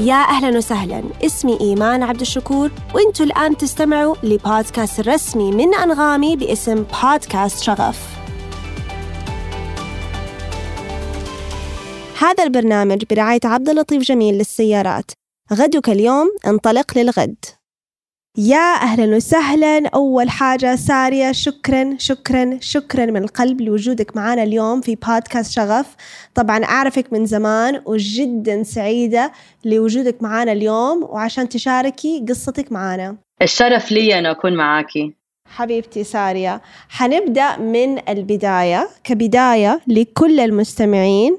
يا أهلا وسهلا. اسمي إيمان عبد الشكور وإنتوا الآن تستمعوا لبودكاست الرسمي من أنغامي باسم بودكاست شغف. هذا البرنامج برعاية عبد اللطيف جميل للسيارات. غدك اليوم انطلق للغد. يا أهلا وسهلا أول حاجة سارية شكرا شكرا شكرا من القلب لوجودك معنا اليوم في بودكاست شغف. طبعا أعرفك من زمان وجدا سعيدة لوجودك معنا اليوم وعشان تشاركي قصتك معنا الشرف لي أن أكون معاكي. حبيبتي سارية حنبدأ من البداية كبداية لكل المستمعين.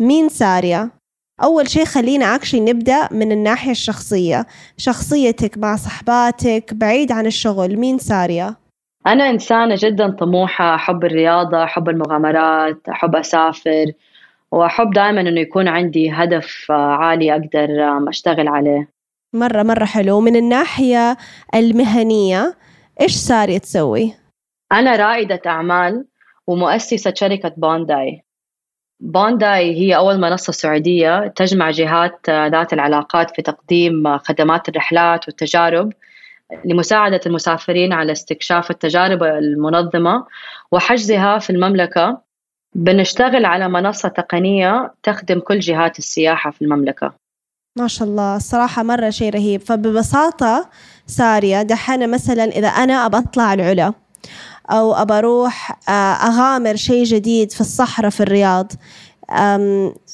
مين سارية؟ أول شيء خلينا أكشلي نبدأ من الناحية الشخصية شخصيتك مع صحباتك بعيد عن الشغل مين سارية؟ أنا إنسانة جدا طموحة أحب الرياضة أحب المغامرات أحب أسافر وأحب دائما أنه يكون عندي هدف عالي أقدر أشتغل عليه مرة مرة حلو من الناحية المهنية إيش سارية تسوي؟ أنا رائدة أعمال ومؤسسة شركة بونداي بونداي هي أول منصة سعودية تجمع جهات ذات العلاقات في تقديم خدمات الرحلات والتجارب لمساعدة المسافرين على استكشاف التجارب المنظمة وحجزها في المملكة. بنشتغل على منصة تقنية تخدم كل جهات السياحة في المملكة. ما شاء الله الصراحة مرة شيء رهيب. فببساطة سارية دحين مثلا إذا أنا أبى أطلع العلا أو أبى أروح آه، أغامر شيء جديد في الصحراء في الرياض.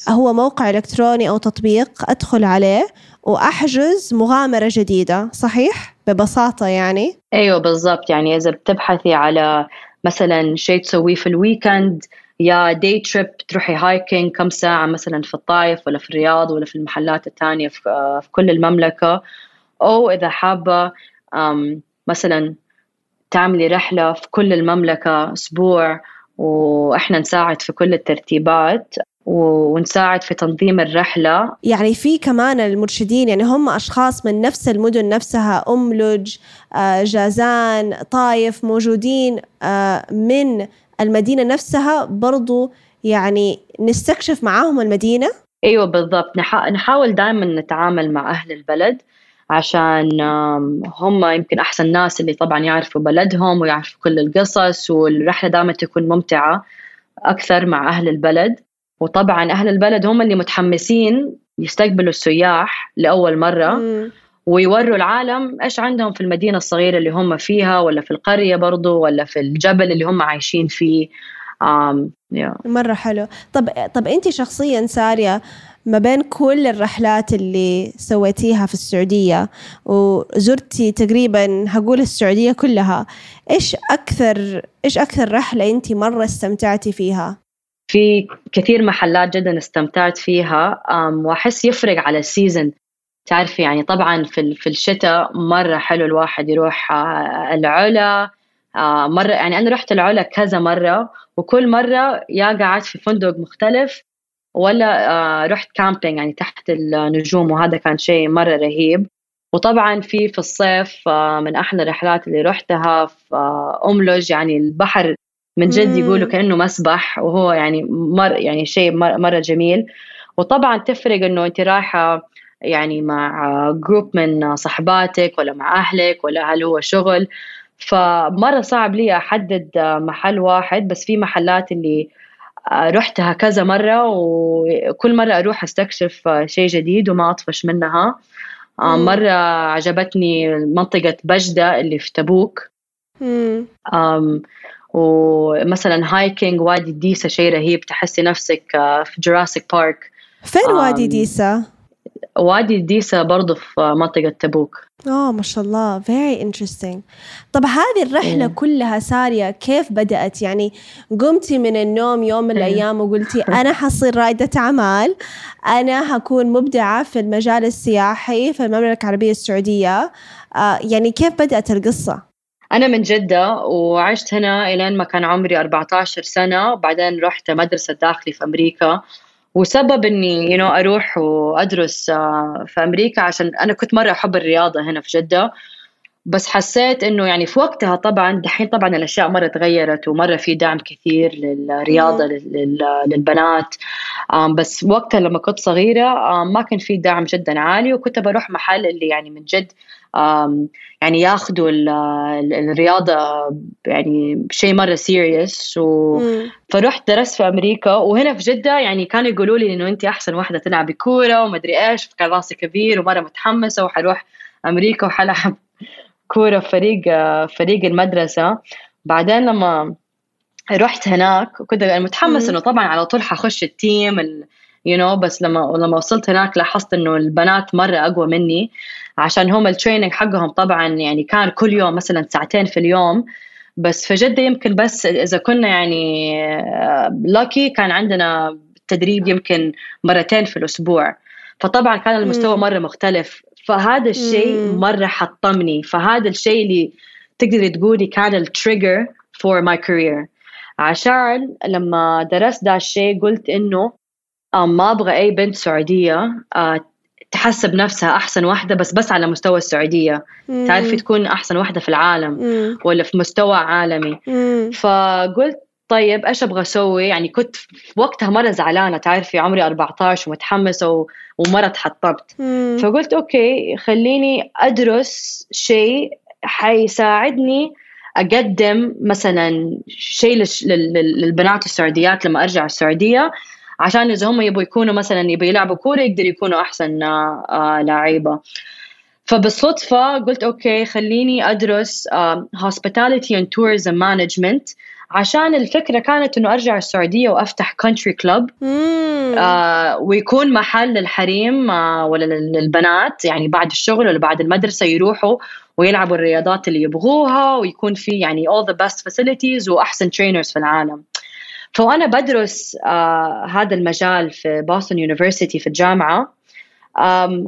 هو موقع إلكتروني أو تطبيق أدخل عليه وأحجز مغامرة جديدة صحيح؟ ببساطة يعني؟ أيوة بالضبط. يعني إذا بتبحثي على مثلا شيء تسويه في ال weekend يا day trip تروحي hiking كم ساعة مثلا في الطايف ولا في الرياض ولا في المحلات الثانية آه، في كل المملكة. أو إذا حابة مثلا تعملي رحلة في كل المملكة أسبوع وإحنا نساعد في كل الترتيبات ونساعد في تنظيم الرحلة. يعني في كمان المرشدين يعني هم أشخاص من نفس المدن نفسها أملج آه، جازان طايف موجودين آه، من المدينة نفسها برضو يعني نستكشف معاهم المدينة؟ أيوة بالضبط. نحاول دائما نتعامل مع أهل البلد. عشان هم يمكن أحسن ناس اللي طبعا يعرفوا بلدهم ويعرفوا كل القصص والرحلة دائما تكون ممتعة أكثر مع أهل البلد. وطبعا أهل البلد هم اللي متحمسين يستقبلوا السياح لأول مرة ويوروا العالم إيش عندهم في المدينة الصغيرة اللي هم فيها ولا في القرية برضو ولا في الجبل اللي هم عايشين فيه. um, yeah. مرة حلو. طب طب أنت شخصيا سارية ما بين كل الرحلات اللي سويتيها في السعودية وزرتي تقريبا هقول السعودية كلها إيش أكثر إيش أكثر رحلة أنت مرة استمتعتي فيها؟ في كثير محلات جدا استمتعت فيها وأحس يفرق على ال season تعرفي يعني طبعا في في الشتاء مرة حلو الواحد يروح آه، العلا آه، مرة يعني أنا رحت العلا كذا مرة وكل مرة يا قعدت في فندق مختلف ولا آه، رحت camping يعني تحت النجوم وهذا كان شيء مرة رهيب. وطبعا في في الصيف آه، من أحلى الرحلات اللي رحتها في آه، أملج يعني البحر من جد يقولوا كأنه مسبح وهو يعني مر يعني شيء مرة جميل. وطبعا تفرق إنه أنت رايحة يعني مع جروب من صحباتك ولا مع أهلك ولا هل هو شغل. فمرة صعب لي أحدد محل واحد بس في محلات اللي رحتها كذا مرة وكل مرة أروح أستكشف شيء جديد وما أطفش منها. آه، مرة عجبتني منطقة بجدة اللي في تبوك. ومثلا hiking وادي ديسا شيء رهيب تحسي نفسك آه، في Jurassic Park فين وادي ديسا؟ وادي ديسا برضه في منطقة تبوك. آه ما شاء الله. Very interesting. طب هذه الرحلة mm. كلها سارية كيف بدأت؟ يعني قمتي من النوم يوم من الأيام وقلتي أنا حصير رائدة أعمال أنا هكون مبدعة في المجال السياحي في المملكة العربية السعودية. آه يعني كيف بدأت القصة؟ أنا من جدة وعشت هنا إلين ما كان عمري 14 سنة وبعدين رحت مدرسة داخلي في أمريكا. وسبب إني you know أروح وأدرس آه، في أمريكا عشان أنا كنت مرة أحب الرياضة هنا في جدة. بس حسيت إنه يعني في وقتها طبعا دحين طبعا الأشياء مرة تغيرت ومرة في دعم كثير للرياضة للبنات. بس وقتها لما كنت صغيرة ما كان في دعم جدا عالي وكنت بروح محل اللي يعني من جد يعني ياخذوا الرياضة يعني شيء مرة سيريس و فرحت درست في أمريكا وهنا في جدة يعني كانوا يقولوا لي إنه أنت أحسن واحدة تلعبي كورة ومدري إيش كان راسي كبير ومرة متحمسة وحروح أمريكا وحلعب كورة فريق فريق المدرسة. بعدين لما رحت هناك كنت متحمس إنه طبعا على طول حخش ال team you you know بس لما لما وصلت هناك لاحظت إنه البنات مرة أقوى مني. عشان هم ال training حقهم طبعا يعني كان كل يوم مثلا ساعتين في اليوم. بس في جدة يمكن بس إذا كنا يعني lucky كان عندنا تدريب يمكن مرتين في الأسبوع. فطبعا كان المستوى مرة مختلف. فهذا الشيء مرة حطمني. فهذا الشيء اللي تقدري تقولي كان ال trigger for my career عشان لما درست ده الشيء قلت إنه ما أبغى أي بنت سعودية آه، تحسب نفسها أحسن واحدة بس بس على مستوى السعودية مم. تعرفي تكون أحسن واحدة في العالم مم. ولا في مستوى عالمي مم. فقلت طيب إيش أبغى أسوي يعني كنت في وقتها مرة زعلانة تعرفي عمري 14 ومتحمسه ومرة تحطمت فقلت okay خليني أدرس شيء حيساعدني أقدم مثلا شيء للبنات السعوديات لما أرجع السعودية عشان إذا هم يبغوا يكونوا مثلا يبغوا يلعبوا كورة يقدروا يكونوا أحسن آه، لعيبه فبالصدفة قلت okay خليني أدرس hospitality and tourism management عشان الفكرة كانت إنه أرجع السعودية وأفتح country club آه ويكون محل للحريم آه ولا للبنات. يعني بعد الشغل ولا بعد المدرسة يروحوا ويلعبوا الرياضات اللي يبغوها ويكون في يعني all the best facilities وأحسن trainers في العالم. فوانا بدرس آه هذا المجال في Boston University في الجامعة.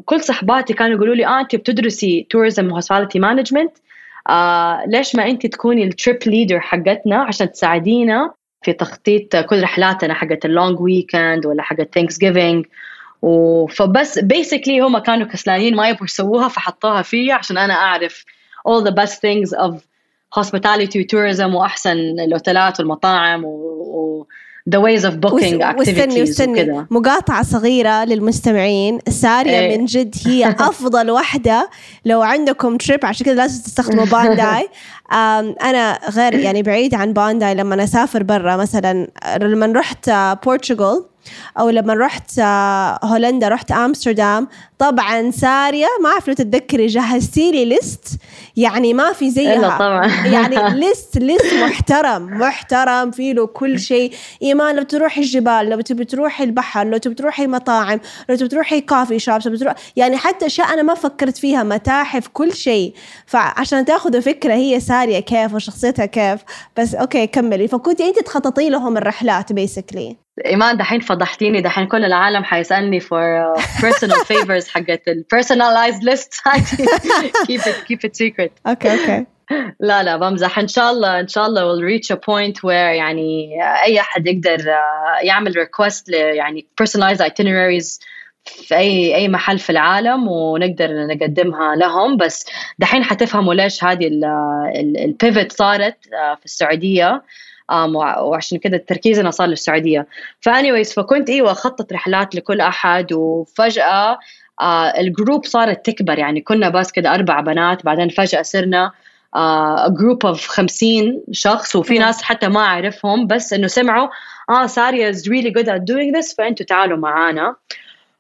كل صحباتي كانوا يقولوا لي آه أنت بتدرسي tourism و hospitality management ليش ما أنت تكوني ال trip leader حقتنا عشان تساعدينا في تخطيط كل رحلاتنا حقت ال long weekend ولا حقت Thanksgiving فبس basically هم كانوا كسلانين ما يبغوا يسووها فحطوها فيا عشان أنا أعرف all the best things of hospitality tourism وأحسن الأوتيلات والمطاعم و, و the ways of booking activities واستني وكذا. مقاطعة صغيرة للمستمعين. سارية إيه. من جد هي أفضل واحدة لو عندكم trip عشان كذا لازم تستخدموا بانداي أنا غير يعني بعيد عن بانداي لما أسافر برا مثلا لما رحت Portugal أو لما رحت آه، هولندا رحت أمستردام طبعا سارية ما أعرف لو تتذكري جهزتي لي list يعني ما في زيها. طبعا. يعني list list محترم محترم فيه له كل شيء. إيمان لو تروحي الجبال لو تبي تروحي البحر لو تبي تروحي مطاعم لو تبي تروحي coffee shops تروح يعني حتى أشياء أنا ما فكرت فيها متاحف كل شيء. فعشان تاخذوا فكرة هي سارية كيف وشخصيتها كيف بس okay كملي. فكنتي انت تخططي لهم الرحلات basically إيمان دحين فضحتيني. دحين كل العالم حيسألني for uh, personal favors حقت ال personalized list. Keep it keep it secret. okay okay لا لا بمزح. إن شاء الله إن شاء الله we'll reach a point where يعني أي أحد يقدر uh, يعمل request ل يعني personalized itineraries في أي أي محل في العالم ونقدر نقدمها لهم. بس دحين حتفهموا ليش هذه ال pivot صارت uh, في السعودية. وعشان كده تركيزنا صار للسعودية. ف anyways فكنت أيوه اخطط رحلات لكل أحد وفجأة آه ال group صارت تكبر. يعني كنا بس كده أربع بنات بعدين فجأة صرنا group of 50 شخص وفي ناس حتى ما أعرفهم بس إنه سمعوا آه سارية is really good at doing this فأنتوا تعالوا معانا.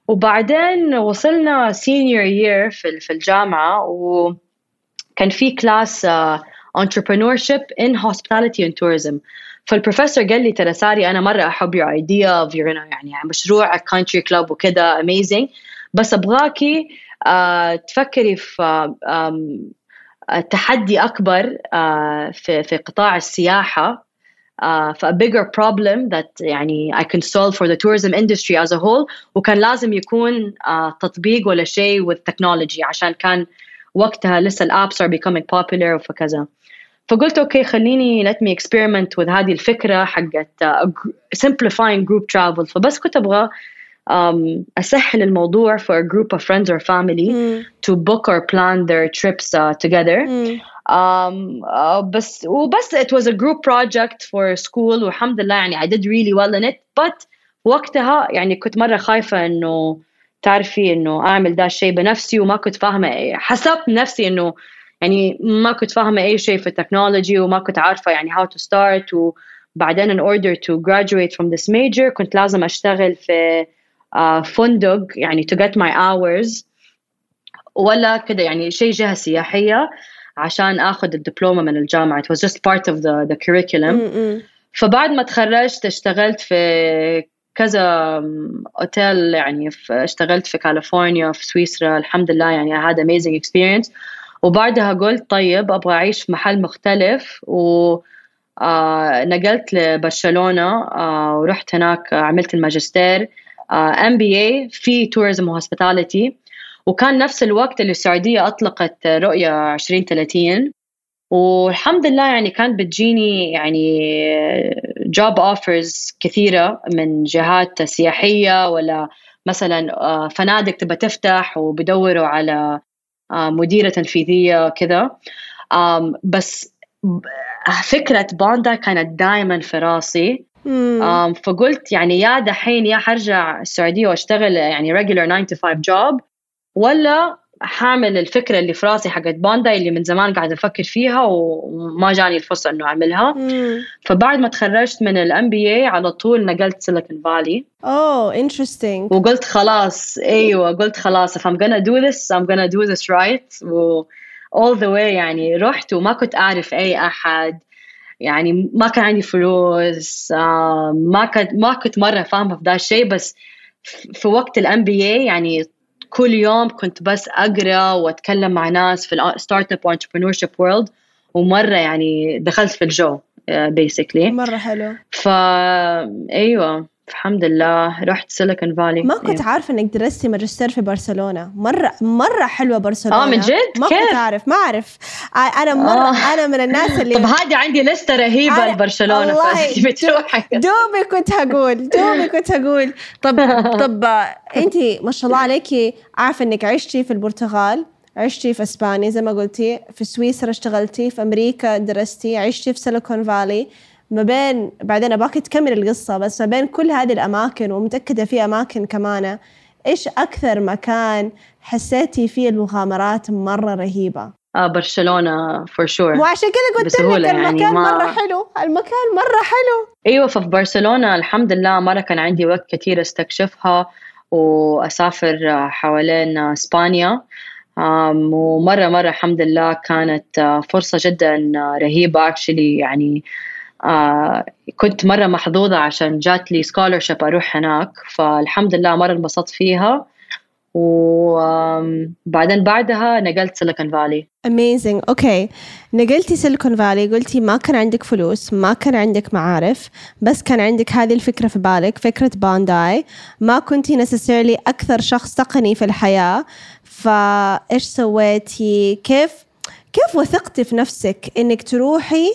وبعدين وصلنا senior year في في الجامعة وكان في class uh, entrepreneurship in hospitality and tourism فالبروفيسور قال لي ترى ساري أنا مره احب your idea of your يعني مشروع country club وكذا amazing بس ابغاكي uh, تفكري في uh, تحدي اكبر uh, في في قطاع السياحه uh, في a bigger problem that يعني I can solve for the tourism industry as a whole وكان لازم يكون uh, تطبيق ولا شيء with technology عشان كان وقتها لسه الابس are becoming popular وفكذا فقلت اوكي خليني let me experiment with هذه الفكره حقت uh, simplifying group travel فبس كنت ابغى um, أسهل الموضوع for a group of friends or family مم. to book or plan their trips uh, together مم. um, uh, بس وبس it was a group project for school والحمد لله يعني I did really well in it but وقتها يعني كنت مرة خايفة إنه تعرفي إنه أعمل ده الشيء بنفسي وما كنت فاهمة حسبت نفسي إنه يعني ما كنت فاهمة أي شيء في التكنولوجي وما كنت عارفة يعني how to start وبعدين in order to graduate from this major كنت لازم أشتغل في uh, فندق يعني to get my hours. ولا كده يعني شيء جهة سياحية عشان آخذ الدبلومة من الجامعة. It was just part of the the curriculum. فبعد ما تخرجت اشتغلت في كذا أوتيل يعني في اشتغلت في كاليفورنيا في سويسرا الحمد لله يعني had amazing experience. وبعدها قلت طيب أبغى أعيش في محل مختلف و آه نقلت لبرشلونة آه ورحت هناك عملت الماجستير MBA في tourism و hospitality وكان نفس الوقت اللي السعودية أطلقت رؤية 2030 والحمد لله يعني كانت بتجيني يعني job offers كثيرة من جهات سياحية ولا مثلا آه، فنادق تبى تفتح وبدوروا على آه، مديرة تنفيذية كذا. بس فكرة بونداي كانت دائما في راسي. فقلت يعني يا دحين يا حرجع السعودية وأشتغل يعني regular 9 to 5 job ولا حامل الفكرة اللي في راسي حقت بوندا اللي من زمان قاعدة أفكر فيها وما جاني الفرصة إنه أعملها. مم. فبعد ما تخرجت من الام بي اي على طول نقلت سيليكون فالي اوه interesting. وقلت خلاص أيوه قلت خلاص if I'm gonna do this I'm gonna do this right. و all the way يعني رحت وما كنت أعرف أي أحد. يعني ما كان عندي فلوس آه، ما كنت ما كنت مرة فاهمة في ذا الشيء بس في وقت ال MBA يعني كل يوم كنت بس أقرأ وأتكلم مع ناس في ال startup و entrepreneurship world ومرة يعني دخلت في الجو basically مرة حلو. فا أيوه. الحمد لله رحت Silicon Valley ما كنت عارفة إنك درستي ماجستير في برشلونة. مرة مرة حلوة برشلونة. آه، من جد؟ ما كيف؟ كنت اعرف ما أعرف. أنا مرة آه. أنا من الناس اللي طب هذه عندي لستة رهيبة أنا- فانت بتروحي دوبي كنت هقول دوبي كنت هقول. طب طب أنت ما شاء الله عليكي عارفة إنك عشتي في البرتغال عشتي في إسبانيا زي ما قلتي في سويسرا اشتغلتي في أمريكا درستي عشتي في سيليكون فالي ما بين بعدين أباك تكمل القصة بس ما بين كل هذه الأماكن ومتأكدة في أماكن كمان إيش أكثر مكان حسيتي فيه المغامرات مرة رهيبة؟ آه برشلونة for sure وعشان كذا قلت لك يعني المكان ما- مرة حلو المكان مرة حلو. أيوه ففي برشلونة الحمد لله مره كان عندي وقت كثير أستكشفها وأسافر حوالين إسبانيا. آم، ومرة مرة الحمد لله كانت فرصة جدا رهيبة actually يعني آه، كنت مرة محظوظة عشان جات لي scholarship أروح هناك فالحمد لله مرة انبسطت فيها. وبعدين بعدها نقلت Silicon Valley amazing. أوكي نقلتي Silicon Valley قلتي ما كان عندك فلوس ما كان عندك معارف بس كان عندك هذه الفكرة في بالك فكرة بونداي ما كنتي necessarily أكثر شخص تقني في الحياة. فإيش سويتي؟ كيف كيف وثقتي في نفسك إنك تروحي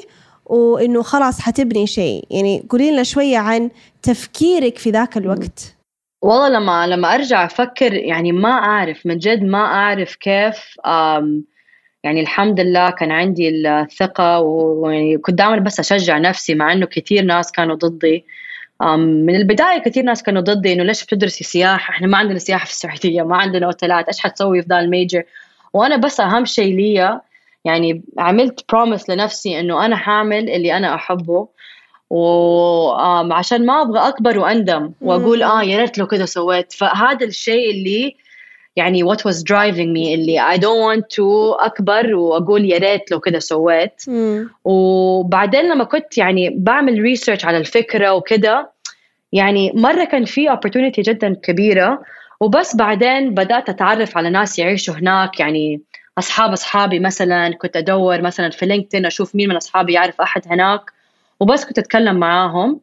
وإنه خلاص حتبني شيء. يعني قولي لنا شوية عن تفكيرك في ذاك الوقت. والله لما لما أرجع أفكر يعني ما أعرف من جد ما أعرف كيف يعني الحمد لله كان عندي الثقة ويعني كنت دائما بس أشجع نفسي مع إنه كثير ناس كانوا ضدي. من البداية كثير ناس كانوا ضدي إنه ليش بتدرسي سياحة؟ إحنا ما عندنا سياحة في السعودية ما عندنا أوتيلات إيش حتسوي في ذا ال major؟ وأنا بس أهم شيء لي يعني عملت promise لنفسي إنه أنا حاعمل اللي أنا أحبه وعشان ما أبغى أكبر وأندم وأقول آه يا ريت لو كذا سويت. فهذا الشيء اللي يعني what was driving me اللي I don't want to أكبر وأقول يا ريت لو كذا سويت. مم. وبعدين لما كنت يعني بعمل research على الفكرة وكذا يعني مرة كان في opportunity جدا كبيرة وبس بعدين بدأت أتعرف على ناس يعيشوا هناك يعني أصحاب أصحابي مثلا كنت أدور مثلا في LinkedIn أشوف مين من أصحابي يعرف أحد هناك وبس كنت أتكلم معاهم.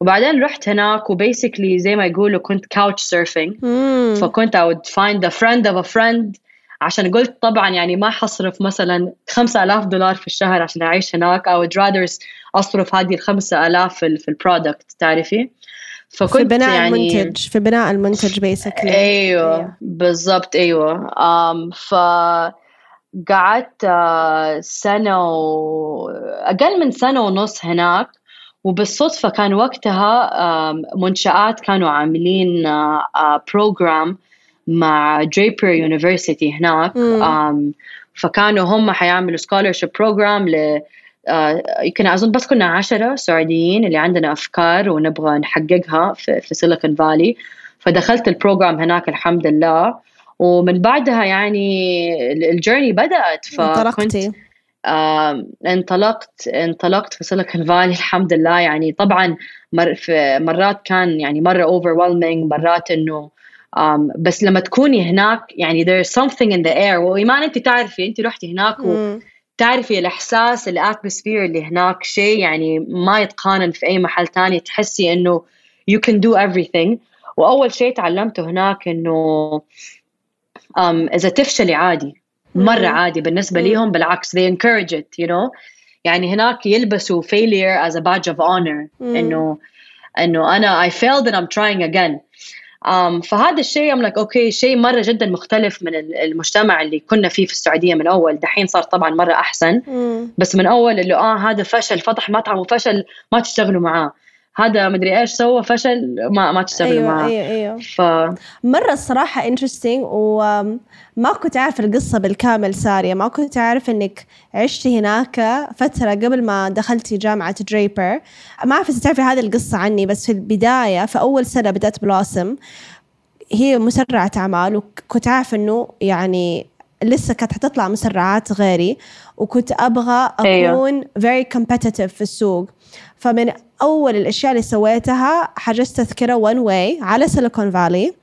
وبعدين رحت هناك و basically زي ما يقولوا كنت surfing. مم. فكنت I would find a friend of a friend. عشان قلت طبعا يعني ما حصرف مثلا 5000 دولار في الشهر عشان أعيش هناك. I would rather أصرف هذه ال 5000 في, ال- في ال product تعرفي؟ فكنت في بناء يعني المنتج في بناء المنتج basically أيوه. بالضبط أيوه. um, ف قعدت uh, سنة و... أقل من سنة ونص هناك وبالصدفة كان وقتها منشآت كانوا عاملين program uh, uh, مع Draper University هناك. um, فكانوا هم حيعملوا scholarship program ل يمكن أظن بس كنا عشرة سعوديين اللي عندنا أفكار ونبغى نحققها في, في Silicon Valley فدخلت ال program هناك الحمد لله. ومن بعدها يعني الجيرني بدأت فكنت آه انطلقت انطلقت في سيليكون فالي الحمد لله. يعني طبعا مر في مرات كان يعني مرة overwhelming مرات إنه um, بس لما تكوني هناك يعني there's something in the air. وإيمان أنت تعرفي أنت رحتي هناك وتعرفي الإحساس الاتموسفير اللي هناك شيء يعني ما يتقارن في أي محل تاني. تحسي إنه you can do everything. وأول شيء تعلمته هناك إنه um, إذا تفشلي عادي مرة عادي بالنسبة ليهم بالعكس they encourage it you know. يعني هناك يلبسوا failure as a badge of honor إنه إنه أنا I failed and I'm trying again. Um, فهذا الشيء I'm like أوكي okay, شيء مرة جدا مختلف من المجتمع اللي كنا فيه في السعودية من أول. دحين صار طبعا مرة أحسن. بس من أول اللي آه هذا فشل فتح مطعم وفشل ما تشتغلوا معاه. هذا مدري إيش سوى فشل ما ما تشتغل أيوة معاه أيوه أيوه. ف مرة الصراحة interesting وما كنت أعرف القصة بالكامل سارية. ما كنت أعرف إنك عشتي هناك فترة قبل ما دخلتي جامعة Draper ما أعرف إذا تعرفي هذه القصة عني بس في البداية في أول سنة بدأت بلاسم هي مسرعة أعمال وكنت عارفة إنه يعني لسه كانت حتطلع مسرعات غيري وكنت أبغى أيوه. أكون أيوه. very competitive في السوق. فمن أول الأشياء اللي سويتها حجزت تذكرة one way على Silicon Valley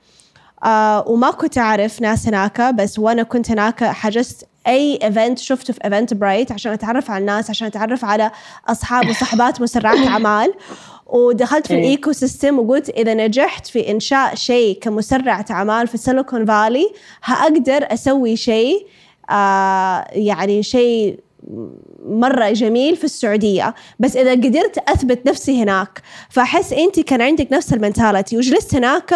آه وما كنت أعرف ناس هناك بس وأنا كنت هناك حجزت أي event شفته في Eventbrite عشان أتعرف على الناس عشان أتعرف على أصحاب وصحبات مسرعات أعمال. ودخلت في ال ecosystem وقلت إذا نجحت في إنشاء شيء كمسرعه أعمال في Silicon Valley هأقدر أسوي شيء آه يعني شيء مرة جميل في السعودية بس إذا قدرت أثبت نفسي هناك فأحس أنت كان عندك نفس ال mentality وجلست هناك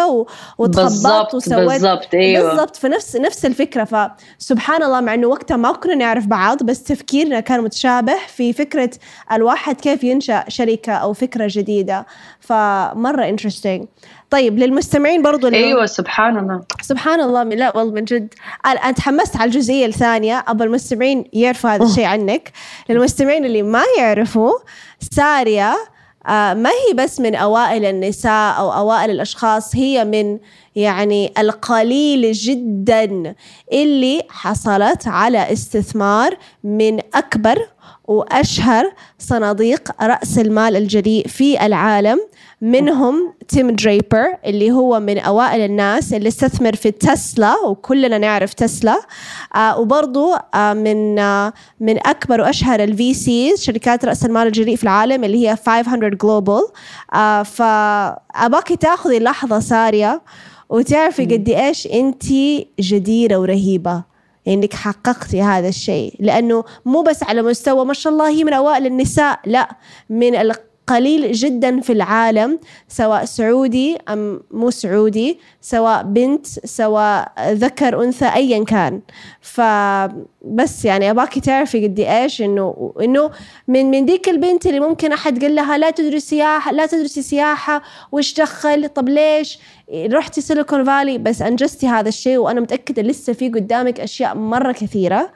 وتخبطت وسويت بالضبط أيوة. بالضبط في نفس نفس الفكرة. فسبحان الله مع إنه وقتها ما كنا نعرف بعض بس تفكيرنا كان متشابه في فكرة الواحد كيف ينشأ شركة أو فكرة جديدة. فمرة interesting طيب للمستمعين برضو اللي أيوه سبحان الله. سبحان الله لا والله من جد. أنا تحمست على الجزئية الثانية. ابى المستمعين يعرفوا هذا الشيء عنك. للمستمعين اللي ما يعرفوا ساريا آه ما هي بس من أوائل النساء أو أوائل الأشخاص هي من يعني القليل جدا اللي حصلت على استثمار من أكبر وأشهر صناديق رأس المال الجريء في العالم منهم Tim Draper اللي هو من أوائل الناس اللي استثمر في تسلا وكلنا نعرف تسلا. آه وبرضو آه من آه من أكبر وأشهر ال VCs شركات رأس المال الجريء في العالم اللي هي 500 Global آه فأباكي تاخذي لحظة سارية وتعرفي قد إيش أنت جديرة ورهيبة. إنك حققتي هذا الشيء. لأنه مو بس على مستوى ما شاء الله هي من أوائل النساء لا من قليل جدا في العالم سواء سعودي أم مو سعودي سواء بنت سواء ذكر أنثى أيا كان. فبس يعني أباكي تعرفي قد إيش؟ إنه إنه من من ذيك البنت اللي ممكن أحد قال لها لا تدرسي سياحة لا تدرسي سياحة وش دخل؟ طب ليش؟ رحتي سيليكون فالي بس أنجزتي هذا الشيء وأنا متأكدة لسه في قدامك أشياء مرة كثيرة.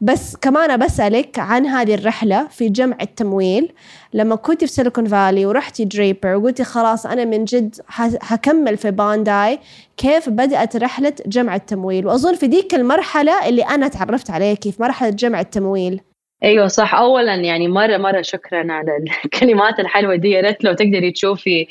بس كمان بسألك عن هذه الرحلة في جمع التمويل. لما كنت في Silicon Valley ورحتي Draper وقلتي خلاص أنا من جد حكمل في بونداي كيف بدأت رحلة جمع التمويل؟ وأظن في ديك المرحلة اللي أنا تعرفت عليكي في مرحلة جمع التمويل. أيوه صح. اولا يعني مرة مرة شكرا على الكلمات الحلوة دي. يا ريت لو تقدري تشوفي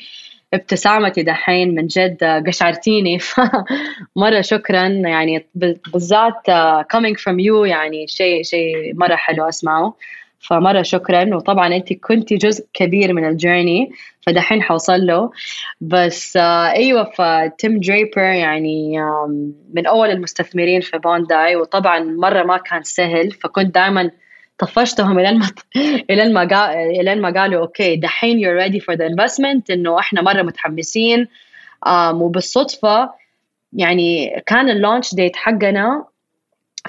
ابتسامتي دحين من جد قشعرتيني. مرة شكرا. يعني بالذات coming from you يعني شيء شيء مرة حلو أسمعه. فمرة شكرا. وطبعا أنت كنتي جزء كبير من ال journey فدحين حوصل له. بس أيوة ف Tim Draper يعني من أول المستثمرين في بونداي وطبعا مرة ما كان سهل. فكنت دائما طفشتهم الين ما الين ما الين ما قالوا okay دحين you're ready for the investment إنه إحنا مرة متحمسين وبالصدفة يعني كان ال launch date حقنا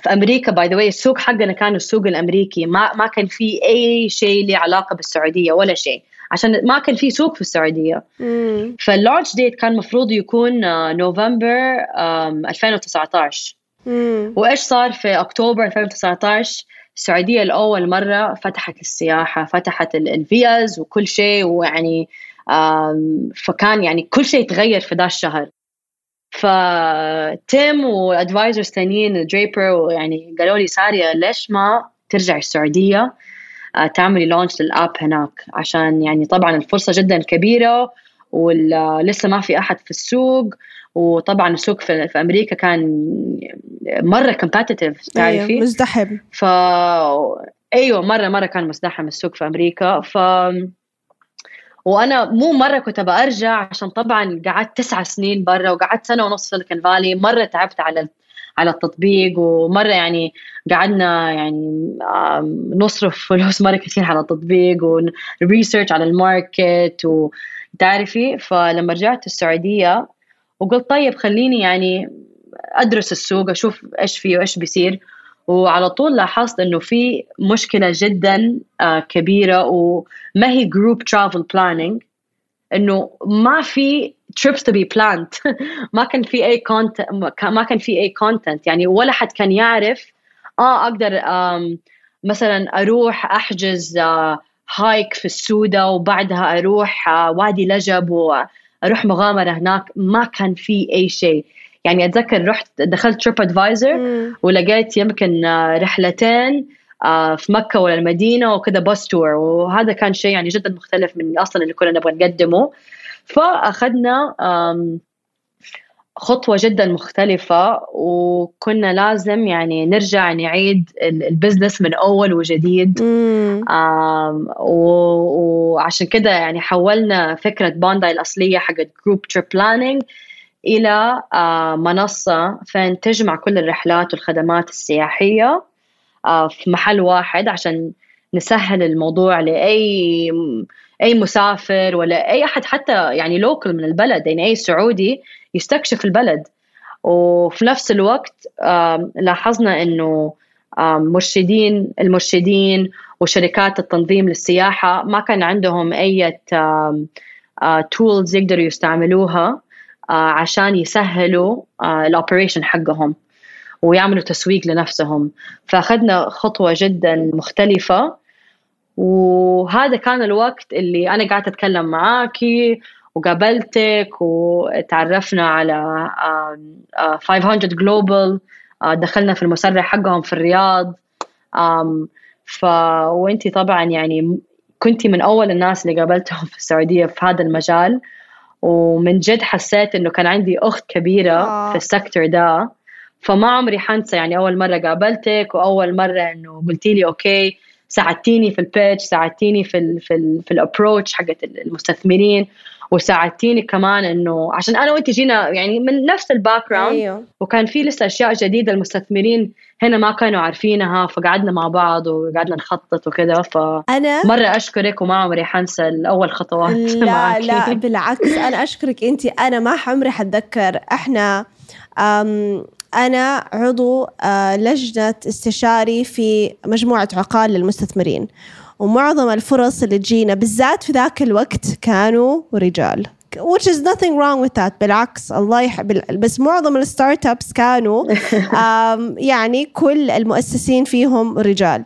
في أمريكا by the way السوق حقنا كان السوق الأمريكي ما ما كان في أي شيء له علاقة بالسعودية ولا شيء عشان ما كان في سوق في السعودية. فال launch date كان المفروض يكون نوفمبر 2019 وإيش صار في أكتوبر 2019 السعودية لأول مرة فتحت السياحة فتحت الفيز وكل شيء ويعني فكان يعني كل شيء تغير في ذا الشهر. ف Tim و advisors ثانيين Draper ويعني قالوا لي سارية ليش ما ترجعي السعودية؟ آه، تعملي launch لل app هناك. عشان يعني طبعا الفرصة جدا كبيرة ولسه ما في أحد في السوق. وطبعا السوق في, في أمريكا كان مرة competitive تعرفي؟ أيوه مزدحم. ف أيوه مرة مرة كان مزدحم السوق في أمريكا. ف وأنا مو مرة كنت برجع عشان طبعا قعدت تسعة سنين برا وقعدت سنة ونص في Silicon Valley مرة تعبت على على التطبيق ومرة يعني قعدنا يعني نصرف فلوس مرة كثير على التطبيق و research على ال market وتعرفي فلما رجعت السعودية وقلت طيب خليني يعني أدرس السوق أشوف إيش فيه وإيش بيصير. وعلى طول لاحظت إنه في مشكلة جدا آه، كبيرة وما هي group travel planning إنه ما في trips to be planned. ما كان في أي content ما كان في أي content يعني ولا حد كان يعرف آه أقدر مثلا أروح أحجز hike آه، في السودة وبعدها أروح آه، وادي لجب وأروح مغامرة هناك ما كان في أي شيء. يعني أتذكر رحت دخلت TripAdvisor ولقيت يمكن آه، رحلتين آه، في مكة ولا المدينة وكذا bus tour وهذا كان شيء يعني جدا مختلف من أصلا اللي كنا نبغى نقدمه. فأخذنا خطوة جدا مختلفة وكنا لازم يعني نرجع نعيد ال business من أول وجديد. وعشان كده يعني حولنا فكرة بونداي الأصلية حقت group trip planning إلى منصة فين تجمع كل الرحلات والخدمات السياحية في محل واحد عشان نسهل الموضوع لأي أي مسافر ولا أي أحد حتى يعني local من البلد يعني أي سعودي يستكشف البلد. وفي نفس الوقت لاحظنا إنه مرشدين المرشدين وشركات التنظيم للسياحة ما كان عندهم أي tools يقدروا يستعملوها عشان يسهلوا ال operation حقهم ويعملوا تسويق لنفسهم. فأخذنا خطوة جدا مختلفة. وهذا كان الوقت اللي أنا قاعدة أتكلم معاكي. وقابلتك وتعرفنا على 500 جلوبال دخلنا في المسرح حقهم في الرياض. ف وانتي طبعا يعني كنتي من أول الناس اللي قابلتهم في السعودية في هذا المجال. ومن جد حسيت إنه كان عندي أخت كبيرة آه. في السكتور ده. فما عمري حنسى يعني أول مرة قابلتك وأول مرة إنه قلتي لي okay ساعدتيني في ال pitch ساعدتيني في ال في ال في ال approach حقت المستثمرين. وساعدتيني كمان إنه عشان أنا وانت جينا يعني من نفس ال background أيوه. وكان في لسه أشياء جديدة المستثمرين هنا ما كانوا عارفينها فقعدنا مع بعض وقعدنا نخطط وكذا ف أنا مرة أشكرك وما عمري حنسى الأول خطوات لا معك. لا بالعكس أنا أشكرك انت أنا ما عمري حتذكر إحنا أنا عضو آه، لجنة استشاري في مجموعة عقال للمستثمرين ومعظم الفرص اللي تجينا بالذات في ذاك الوقت كانوا رجال. Which is nothing wrong with that. بالعكس الله يحب بس معظم الستارت ابس كانوا يعني كل المؤسسين فيهم رجال.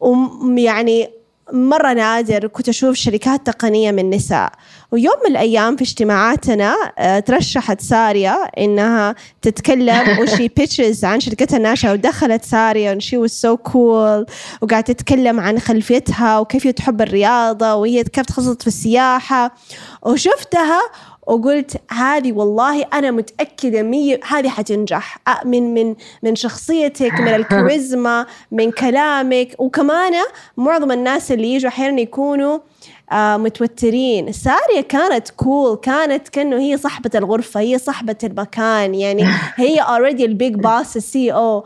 ويعني مرة نادر كنت أشوف شركات تقنية من نساء. ويوم من الأيام في اجتماعاتنا آه، ترشحت ساريا إنها تتكلم و she pitches عن شركتها الناشئة ودخلت ساريا و she was so cool وقاعدة تتكلم عن خلفيتها وكيف تحب الرياضة وهي كيف تخصصت في السياحة. وشفتها وقلت هذه والله أنا متأكدة مية هذه حتنجح. من من من شخصيتك من الكاريزما من كلامك. وكمان معظم الناس اللي يجوا أحيانا يكونوا آه متوترين. سارية كانت cool cool. كانت كأنه هي صاحبة الغرفة هي صاحبة المكان. يعني هي already ال big boss ال CEO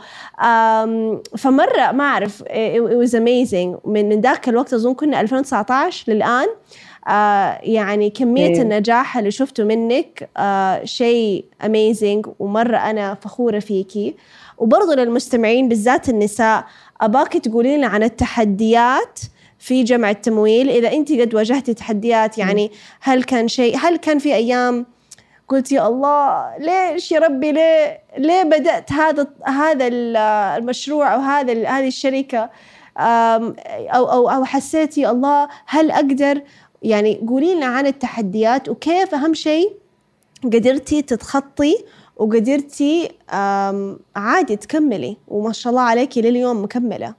فمرة ما أعرف it was amazing. من ذاك الوقت أظن كنا 2019 للآن. آه يعني كمية إيه. النجاح اللي شفته منك آه شيء اميزنج ومرة أنا فخورة فيكي وبرضه للمستمعين بالذات النساء أباك تقولي لنا عن التحديات في جمع التمويل. إذا أنت قد واجهتي تحديات يعني هل كان شيء هل كان في أيام قلت يا الله ليش يا ربي ليه ليه بدأت هذا هذا المشروع أو هذا هذه الشركة؟ أو أو أو حسيتي الله هل أقدر يعني قولي لنا عن التحديات وكيف أهم شيء قدرتي تتخطي وقدرتي عادي تكملي وما شاء الله عليكي لليوم مكملة.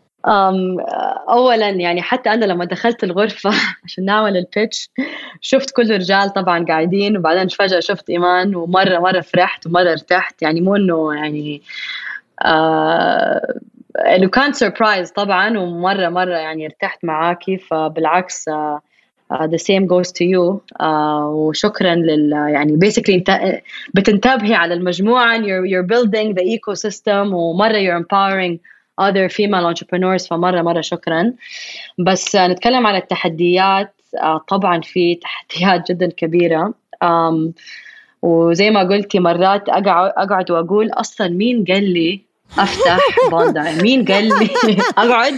اولا يعني حتى أنا لما دخلت الغرفة عشان نعمل البيتش شفت كل الرجال طبعا قاعدين وبعدين فجأة شفت إيمان ومرة مرة فرحت ومرة ارتحت. يعني مو إنه يعني آه انه كان سربرايز طبعا ومرة مرة يعني ارتحت معاكي. فبالعكس آه Uh, the same goes to you. Uh, وشكرا لل يعني basically انت بتنتبهي على المجموعة you're, you're building the ecosystem ومرة you're empowering other female entrepreneurs فمرة مرة شكرا. بس نتكلم على التحديات. Uh, طبعا في تحديات جدا كبيرة. Um, وزي ما قلتي مرات اقعد أقعد وأقول أصلا مين قال لي أفتح بوندا مين قال لي أقعد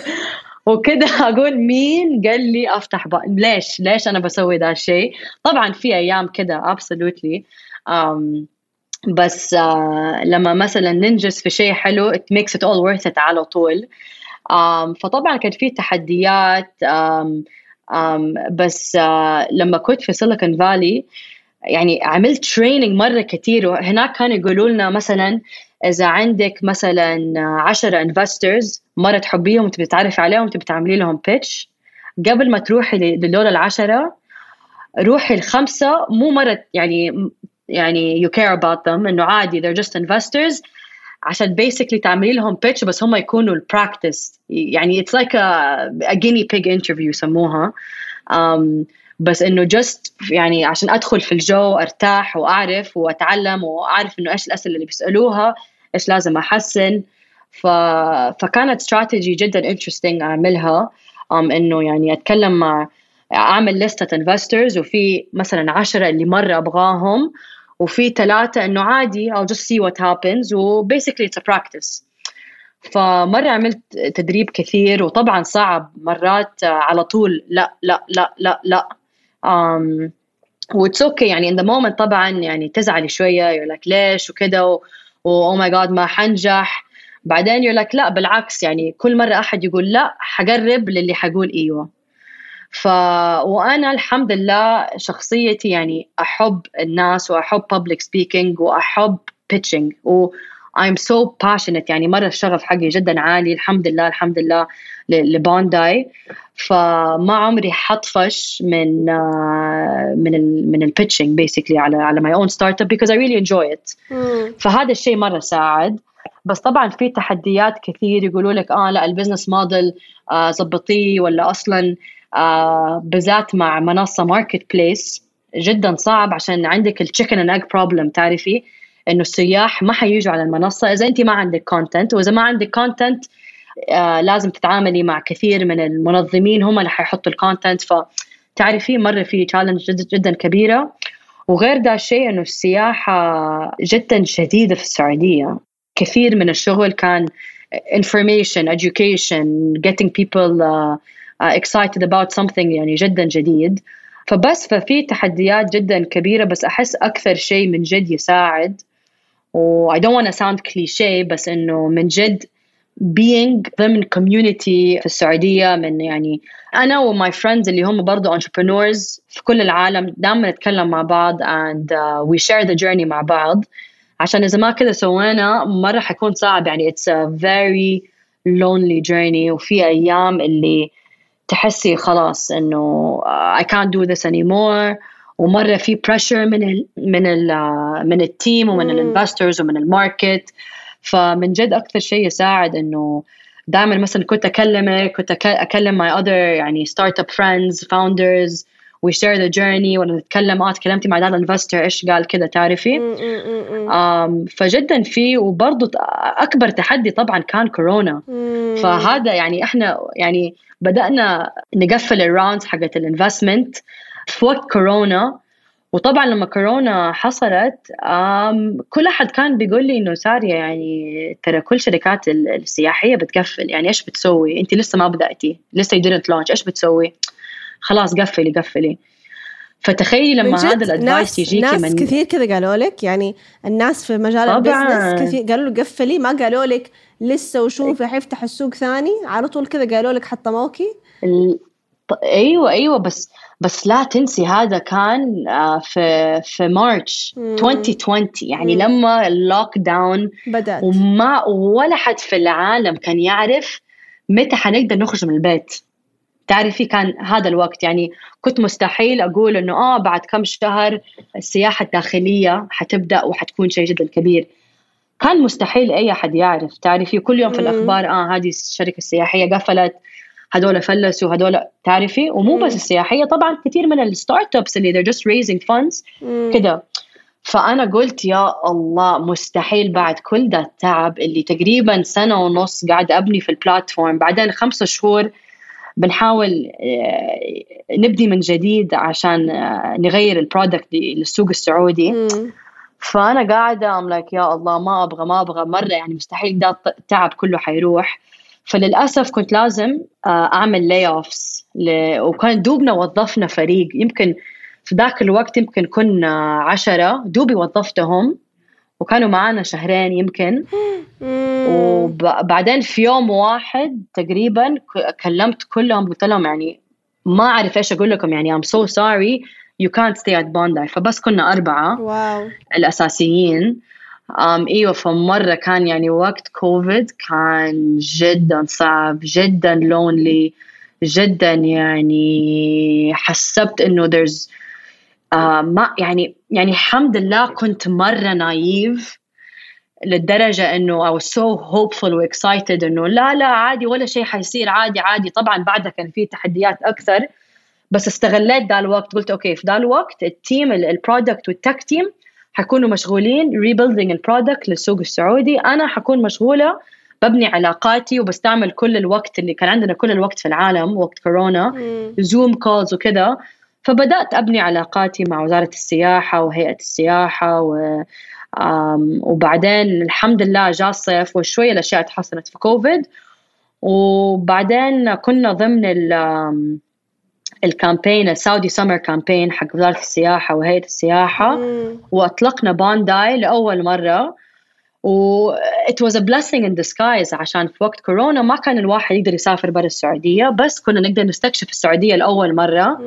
وكده أقول مين قال لي أفتح بق... ليش؟ ليش أنا بسوي ذا الشيء؟ طبعا في أيام كده absolutely. بس uh, لما مثلا ننجز في شيء حلو it makes it all worth it على طول. فطبعا كان في تحديات بس uh, لما كنت في Silicon Valley يعني عملت training مرة كثير وهناك كانوا يقولوا لنا مثلا إذا عندك مثلا 10 investors مرة تحبيهم وتبي تعرفي عليهم تبي تعملي لهم pitch قبل ما تروحي للول العشرة روحي الخمسة. مو مرة يعني يعني you care about them إنه عادي they're just investors. عشان basically تعملي لهم pitch بس هم يكونوا ال practice يعني it's like a, a guinea pig interview يسموها. Um, بس إنه just يعني عشان أدخل في الجو ارتاح وأعرف وأتعلم وأعرف إنه إيش الأسئلة اللي بيسألوها إيش لازم أحسن. ف... فكانت استراتيجي جدا interesting أعملها. um, إنه يعني أتكلم مع أعمل لستة investors وفي مثلا عشرة اللي مرة أبغاهم وفي ثلاثة إنه عادي I'll just see what happens و basically it's a practice. فمرة عملت تدريب كثير وطبعا صعب مرات على طول لا لا لا لا لا. Um, و it's okay okay يعني in the moment طبعا يعني تزعلي شوية يقول لك ليش وكذا و my God ما حنجح. بعدين يقول لك لا بالعكس يعني كل مرة أحد يقول لا حقرب للي حقول إيوه. ف وأنا الحمد لله شخصيتي يعني أحب الناس وأحب public speaking وأحب pitching و I'm so passionate يعني مرة الشغف حقي جدا عالي الحمد لله الحمد لله. لبانداي فما عمري حطفش من uh, من ال من ال pitching basically على على my own startup because I really enjoy it. فهذا الشيء مرة ساعد. بس طبعا في تحديات كثير يقولوا لك آه لا ال business model آه زبطيه ولا أصلا آه بالذات مع منصة marketplace جدا صعب عشان عندك ال chicken and egg problem تعرفي؟ إنه السياح ما حييجوا على المنصة إذا أنت ما عندك content وإذا ما عندك content آه لازم تتعاملي مع كثير من المنظمين هم اللي حيحطوا ال content فتعرفي مرة في challenge جدا, جدا كبيرة. وغير ده الشيء إنه السياحة جدا شديدة في السعودية. كثير من الشغل كان information education getting people uh, uh, excited about something يعني جدا جديد. فبس ففي تحديات جدا كبيرة بس أحس أكثر شيء من جد يساعد. و I don't want to sound cliché بس إنه من جد being ضمن community في السعودية من يعني أنا و my friends اللي هم برضو entrepreneurs في كل العالم دائما نتكلم مع بعض and uh, we share the journey مع بعض. عشان إذا ما كذا سوينا مرة حيكون صعب يعني it's a very lonely journey وفي أيام اللي تحسي خلاص إنه I can't do this anymore. ومرة في pressure من ال من ال من ال team ومن ال investors ومن ال market. فمن جد أكثر شيء يساعد إنه دائما مثلا كنت أكلمك كنت أكلم my other يعني startup friends founders we share the journey ونتكلم آه تكلمتي مع هذا investor إيش قال كذا تعرفي؟ um, فجدا في وبرضه أكبر تحدي طبعا كان كورونا. فهذا يعني إحنا يعني بدأنا نقفل ال rounds حقت ال investment في وقت كورونا. وطبعا لما كورونا حصلت كل أحد كان بيقول لي إنه سارية يعني ترى كل شركات السياحية بتقفل. يعني إيش بتسوي؟ أنت لسه ما بدأتي. لسه you didn't launch. إيش بتسوي؟ خلاص قفلي قفلي. فتخيلي لما هذا ال advice يجيكي ناس من كثير كذا قالوا لك. يعني الناس في مجال ال business كثير قالوا له قفلي. ما قالوا لك لسه وشوفي حيفتح السوق ثاني. على طول كذا قالوا لك حطموكي أيوه أيوه بس بس لا تنسي هذا كان آه، في في March 2020 يعني مم. لما ال lockdown بدأت. وما ولا حد في العالم كان يعرف متى حنقدر نخرج من البيت. تعرفي كان هذا الوقت. يعني كنت مستحيل أقول إنه آه بعد كم شهر السياحة الداخلية حتبدأ وحتكون شيء جدا كبير. كان مستحيل أي أحد يعرف. تعرفي كل يوم في الأخبار آه هذه الشركة السياحية قفلت هدول فلسوا هدول تعرفي؟ ومو بس السياحية طبعا كثير من ال startups اللي they're just raising funds كده. فأنا قلت يا الله مستحيل بعد كل ده التعب اللي تقريبا سنة ونص قاعد أبني في ال platform بعدين خمسة شهور بنحاول آه، نبدي من جديد عشان آه، نغير ال product للسوق السعودي. فأنا قاعدة I'm like يا الله ما أبغى ما أبغى مرة يعني مستحيل ده التعب كله حيروح. فللأسف كنت لازم آه، أعمل layoffs وكان دوبنا وظفنا فريق. يمكن في ذاك الوقت يمكن كنا عشرة دوبي وظفتهم وكانوا معانا شهرين يمكن. وبعدين في يوم واحد تقريبا كلمت كلهم قلت لهم يعني ما أعرف إيش أقول لكم يعني I'm so sorry you can't stay at Bondi. فبس كنا أربعة واو. الأساسيين. Um, إيوه فمرة كان يعني وقت كوفيد كان جدا صعب جدا لونلي جدا يعني حسبت إنه there's uh, ما يعني يعني الحمد لله كنت مرة نايف للدرجه إنه I was so hopeful و excited إنه لا لا عادي ولا شيء حيصير عادي عادي. طبعا بعدها كان في تحديات أكثر بس استغليت ذا الوقت قلت okay في ذا الوقت ال team ال product وال tech team حيكونوا مشغولين rebuilding ال product للسوق السعودي. أنا حكون مشغولة ببني علاقاتي وبستعمل كل الوقت اللي كان عندنا كل الوقت في العالم وقت كورونا Zoom calls وكذا. فبدأت أبني علاقاتي مع وزارة السياحة وهيئة السياحة و وبعدين الحمد لله جاء الصيف وشوية الأشياء تحسنت في كوفيد وبعدين كنا ضمن ال campaign السعودي summer campaign حق وزارة السياحة وهيئة السياحة. مم. وأطلقنا بانداي لأول مرة. و it was a blessing in disguise عشان في وقت كورونا ما كان الواحد يقدر يسافر برا السعودية بس كنا نقدر نستكشف السعودية لأول مرة.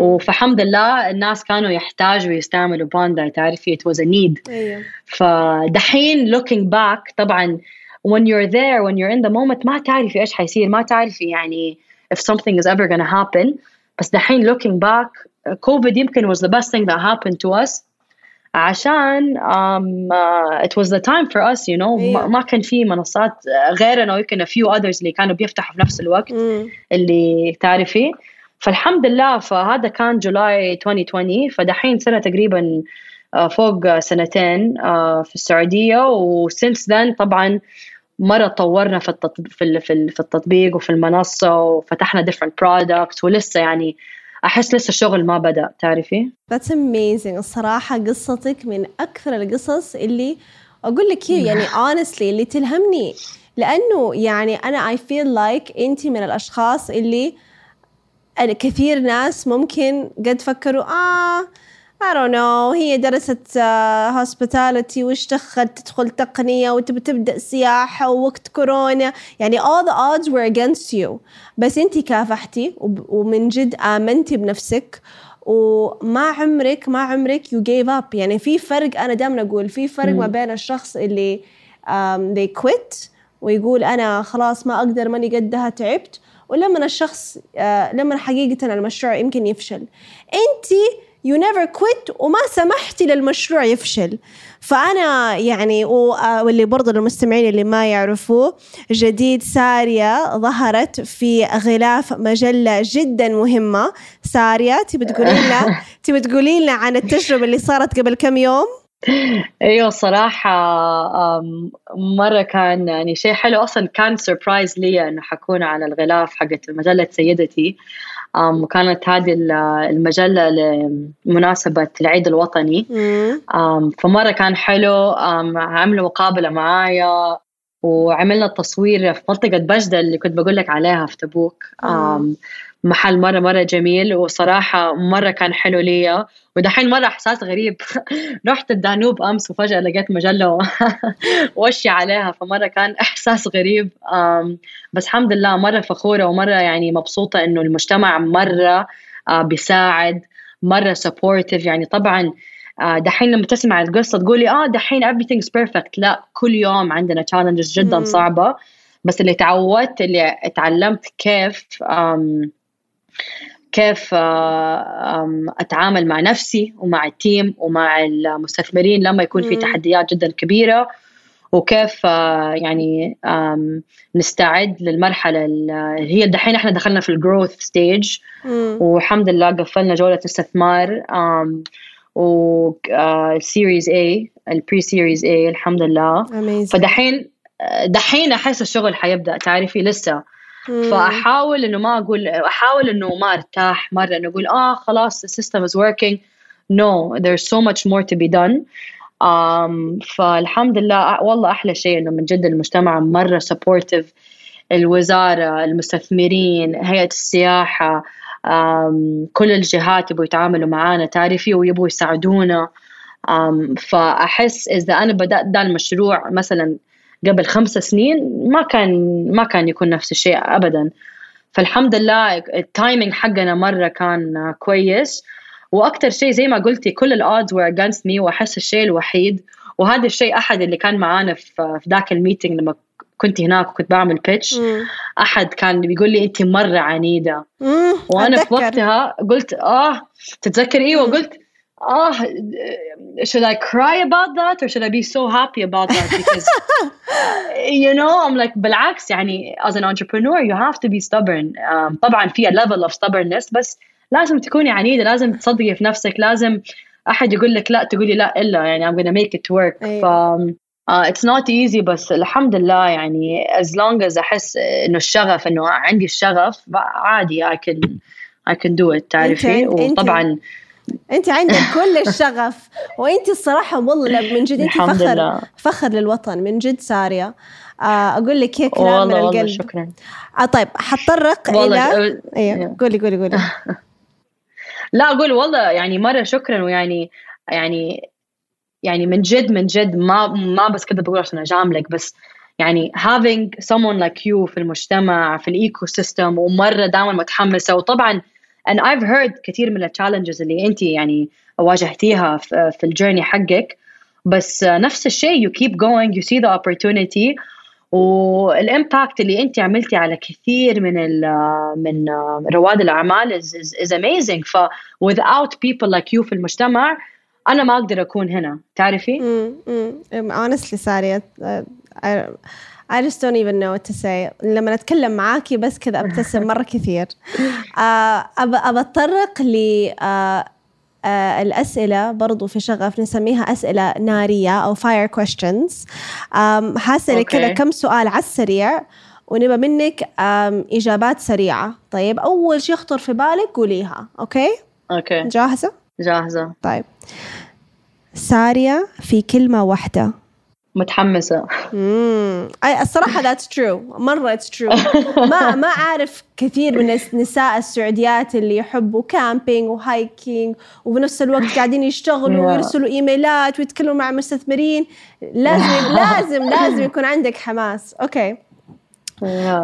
وفحمد لله الناس كانوا يحتاجوا يستعملوا بانداي تعرفي it was a need. أيوه. فدحين looking back طبعا when you're there when you're in the moment ما تعرفي إيش حيصير ما تعرفي يعني if something is ever gonna happen. بس دحين looking back COVID يمكن was the best thing that happened to us. عشان um, uh, it was the time for us you know. yeah. ما كان في منصات غيرنا ويمكن a few others اللي كانوا بيفتحوا في نفس الوقت. اللي تعرفي. فالحمد لله فهذا كان جولاي 2020 فدحين سنة تقريبا فوق سنتين في السعودية. وسينس ذن طبعا مرة طورنا في في في التطبيق وفي المنصة وفتحنا different products ولسه يعني أحس لسه الشغل ما بدأ تعرفي؟ That's amazing الصراحة قصتك من أكثر القصص اللي أقول لك هي يعني honestly اللي تلهمني لأنه يعني أنا I feel like أنت من الأشخاص اللي كثير ناس ممكن قد فكروا آه I don't know. هي درست هوسبيتاليتي uh, وش دخل تدخل تقنية وتبي تبدأ سياحة ووقت كورونا؟ يعني all the odds were against you. بس انت كافحتي ومن جد آمنتي بنفسك. وما عمرك ما عمرك you gave up. يعني في فرق. أنا دائما أقول في فرق ما بين الشخص اللي um, they quit ويقول أنا خلاص ما أقدر ماني قدها تعبت. ولما الشخص uh, لما حقيقة المشروع يمكن يفشل. انت you never quit وما سمحتي للمشروع يفشل. فأنا يعني واللي برضه للمستمعين اللي ما يعرفوه جديد سارية ظهرت في غلاف مجلة جدا مهمة. سارية تبي تقولي لنا تبي تقولي لنا عن التجربة اللي صارت قبل كم يوم؟ أيوه صراحة مرة كان يعني شيء حلو. أصلا كان سربرايز لي إنه حكون على الغلاف حقت مجلة سيدتي. وكانت هذه المجلة لمناسبة العيد الوطني. فمرة كان حلو. عملوا مقابلة معايا وعملنا التصوير في منطقة بجدة اللي كنت بقول لك عليها في تبوك. محل مرة مرة جميل وصراحة مرة كان حلو ليا. ودحين مرة إحساس غريب. رحت الدانوب أمس وفجأة لقيت مجلة وشي عليها فمرة كان إحساس غريب. بس الحمد لله مرة فخورة ومرة يعني مبسوطة إنه المجتمع مرة آه، بيساعد مرة supportive يعني طبعا آه، دحين لما تسمع القصة تقولي آه دحين everything's perfect. لا كل يوم عندنا challenges جدا صعبة. بس اللي تعودت اللي اتعلمت كيف كيف آه، أتعامل مع نفسي ومع ال team ومع المستثمرين لما يكون في تحديات جدا كبيرة وكيف آه، يعني نستعد للمرحلة اللي هي دحين إحنا دخلنا في ال growth stage والحمد لله قفلنا جولة استثمار وال series A ال pre-series A الحمد لله. فدحين آه، دحين أحس الشغل حيبدأ تعرفي لسه فأحاول إنه ما أقول أحاول إنه ما أرتاح مرة إنه أقول آه خلاص the system is working. No there's so much more to be done. Um, فالحمد لله والله أحلى شيء إنه من جد المجتمع مرة supportive. الوزارة المستثمرين هيئة السياحة um, كل الجهات يبغوا يتعاملوا معانا تعرفي ويبغوا يساعدونا. Um, فأحس إذا أنا بدات ده المشروع مثلا قبل خمس سنين ما كان ما كان يكون نفس الشيء ابدا. فالحمد لله التايمينج حقنا مرة كان كويس. وأكثر شيء زي ما قلتي كل ال odds were against me وأحس الشيء الوحيد. وهذا الشيء أحد اللي كان معانا في ذاك ال meeting لما كنت هناك وكنت بعمل pitch أحد كان بيقول لي انت مرة عنيدة. وأنا في وقتها قلت آه تتذكر أيوه قلت oh, should I cry about that or should I be so happy about that? Because, you know, I'm like, بالعكس يعني as an entrepreneur you have to be stubborn. Um, طبعا في level of stubbornness بس لازم تكوني عنيدة لازم تصدقي في نفسك لازم أحد يقول لك لا تقولي لا إلا يعني I'm gonna make it work. ف uh, it's not easy بس الحمد لله يعني as long as أحس إنه الشغف إنه عندي الشغف عادي I can I can do it تعرفي وطبعا انت عندك كل الشغف وأنت الصراحة والله من جد. أنت فخر لله. فخر للوطن من جد سارية. آه، أقول لك هيك كلام من القلب. شكرا. آه طيب حتطرق إلى أيوه قولي قولي قولي. لا أقول والله يعني مرة شكرا ويعني يعني يعني من جد من جد ما ما بس كده بقول عشان أجاملك بس يعني having someone like you في المجتمع في ال ecosystem ومرة دائما متحمسة. وطبعا and I've heard كثير من ال challenges اللي أنت يعني واجهتيها في ال journey حقك. بس نفس الشيء you keep going you see the opportunity. والامباكت اللي أنت عملتي على كثير من من رواد الأعمال is, is, is amazing. ف without people like you في المجتمع أنا ما أقدر أكون هنا. تعرفي؟ امم honestly ساري I just don't even know what to say. لما أتكلم معاكي بس كذا أبتسم مرة كثير. آه، أبى أتطرق ل آه، آه، الأسئلة برضو في شغف نسميها أسئلة نارية أو fire questions. حاسألك كذا كم سؤال على السريع ونبى منك إجابات سريعة. طيب أول شيء يخطر في بالك قوليها okay؟ okay. جاهزة؟ جاهزة. طيب. سارية في كلمة واحدة. متحمسة. امم الصراحة that's true مرة it's true ما ما أعرف كثير من النساء السعوديات اللي يحبوا camping و hiking وبنفس الوقت قاعدين يشتغلوا ويرسلوا ايميلات ويتكلموا مع مستثمرين. لازم لازم لازم يكون عندك حماس. okay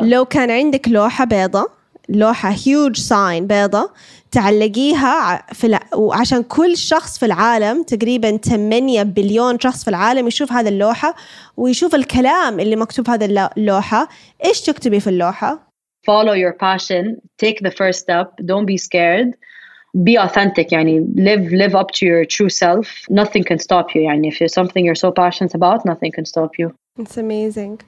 لو كان عندك لوحة بيضة لوحة huge sign بيضة تعلقيها في الع... وعشان كل شخص في العالم تقريبا 8 بليون شخص في العالم يشوف هذه اللوحة ويشوف الكلام اللي مكتوب هذه اللوحة إيش تكتبي في اللوحة؟ Follow your passion, take the first step, don't be scared be authentic يعني live live up to your true self nothing can stop you يعني if there's something you're so passionate about nothing can stop you It's amazing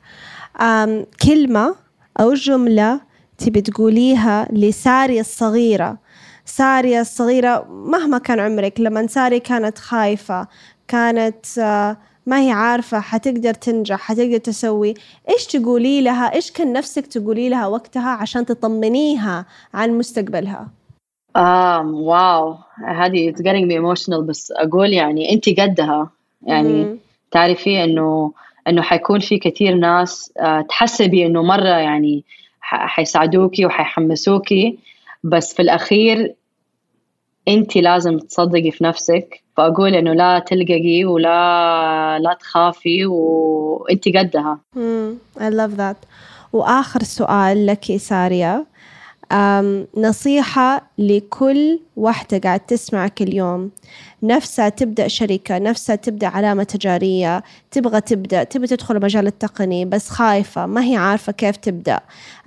um, كلمة أو جملة تبي تقوليها لساري الصغيرة. سارية الصغيرة مهما كان عمرك لما ساري كانت خايفة كانت uh, ما هي عارفة حتقدر تنجح حتقدر تسوي إيش تقولي لها؟ إيش كان نفسك تقولي لها وقتها عشان تطمنيها عن مستقبلها؟ آه واو. هذه it's getting me emotional بس أقول يعني أنت قدها. يعني مم. تعرفي إنه إنه حيكون في كثير ناس آه تحسبي إنه مرة يعني حيساعدوكي وحيحمسوكي. بس في الأخير أنت لازم تصدقي في نفسك. فأقول إنه لا تلققي ولا لا تخافي وأنت قدها. مم. I love that. وآخر سؤال لك سارية نصيحة لكل واحدة قاعد تسمعك اليوم. نفسها تبدأ شركة نفسها تبدأ علامة تجارية تبغى تبدأ تبغى تدخل المجال التقني بس خايفة ما هي عارفة كيف تبدأ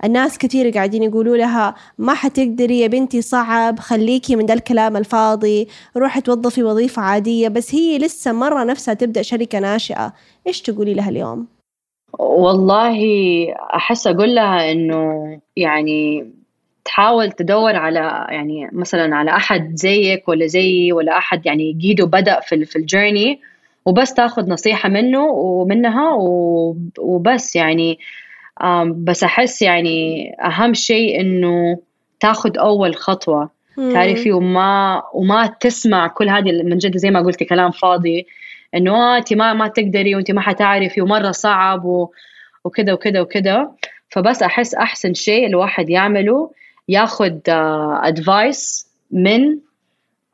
الناس كثير قاعدين يقولوا لها ما حتقدري يا بنتي صعب خليكي من ده الكلام الفاضي روحي توظفي وظيفة عادية بس هي لسه مرة نفسها تبدأ شركة ناشئة إيش تقولي لها اليوم؟ والله أحس أقول لها إنه يعني تحاول تدور على يعني مثلا على أحد زيك ولا زيي ولا أحد يعني جيده بدأ في في الجيرني وبس تاخذ نصيحة منه ومنها وبس يعني بس أحس يعني أهم شيء إنه تاخذ أول خطوة تعرفي وما وما تسمع كل هذه من جد زي ما قلتي كلام فاضي إنه آه انت ما ما تقدري وانت ما حتعرفي ومرة صعب. وكذا وكذا وكذا فبس أحس أحسن شيء الواحد يعمله ياخذ advice من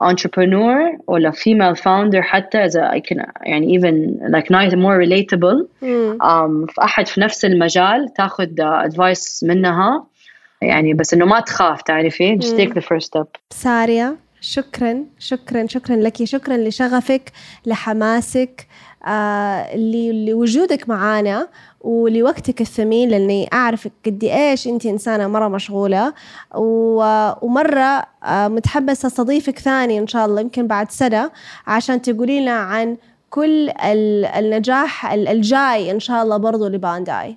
entrepreneur ولا female founder حتى إذا I can يعني even like nice more relatable. um, في أحد في نفس المجال تاخذ advice منها. يعني بس إنه ما تخاف تعرفي؟ just take the first step. سارية شكرا شكرا شكرا لك. شكرا لشغفك لحماسك. آه ل- لوجودك معانا ولوقتك الثمين لأني اعرفك قد إيش انت إنسانة مرة مشغولة. ومرة آه متحمسة استضيفك ثاني إن شاء الله يمكن بعد سنة عشان تقولي لنا عن كل ال- النجاح ال- الجاي إن شاء الله برضو لبانداي.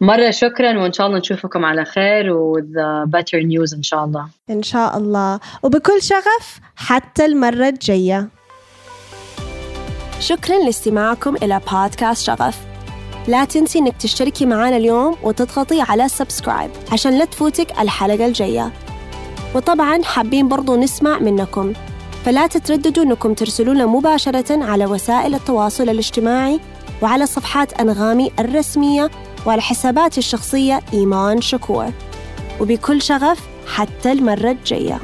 مرة شكرا وإن شاء الله نشوفكم على خير و with the better news إن شاء الله. إن شاء الله. وبكل شغف حتى المرة الجاية. شكرا لاستماعكم إلى بودكاست شغف. لا تنسي إنك تشتركي معنا اليوم وتضغطي على سبسكرايب عشان لا تفوتك الحلقة الجاية. وطبعا حابين برضو نسمع منكم فلا تترددوا أنكم ترسلونا مباشرة على وسائل التواصل الاجتماعي وعلى صفحات أنغامي الرسمية وعلى حساباتي الشخصية إيمان شكور. وبكل شغف حتى المرة الجاية.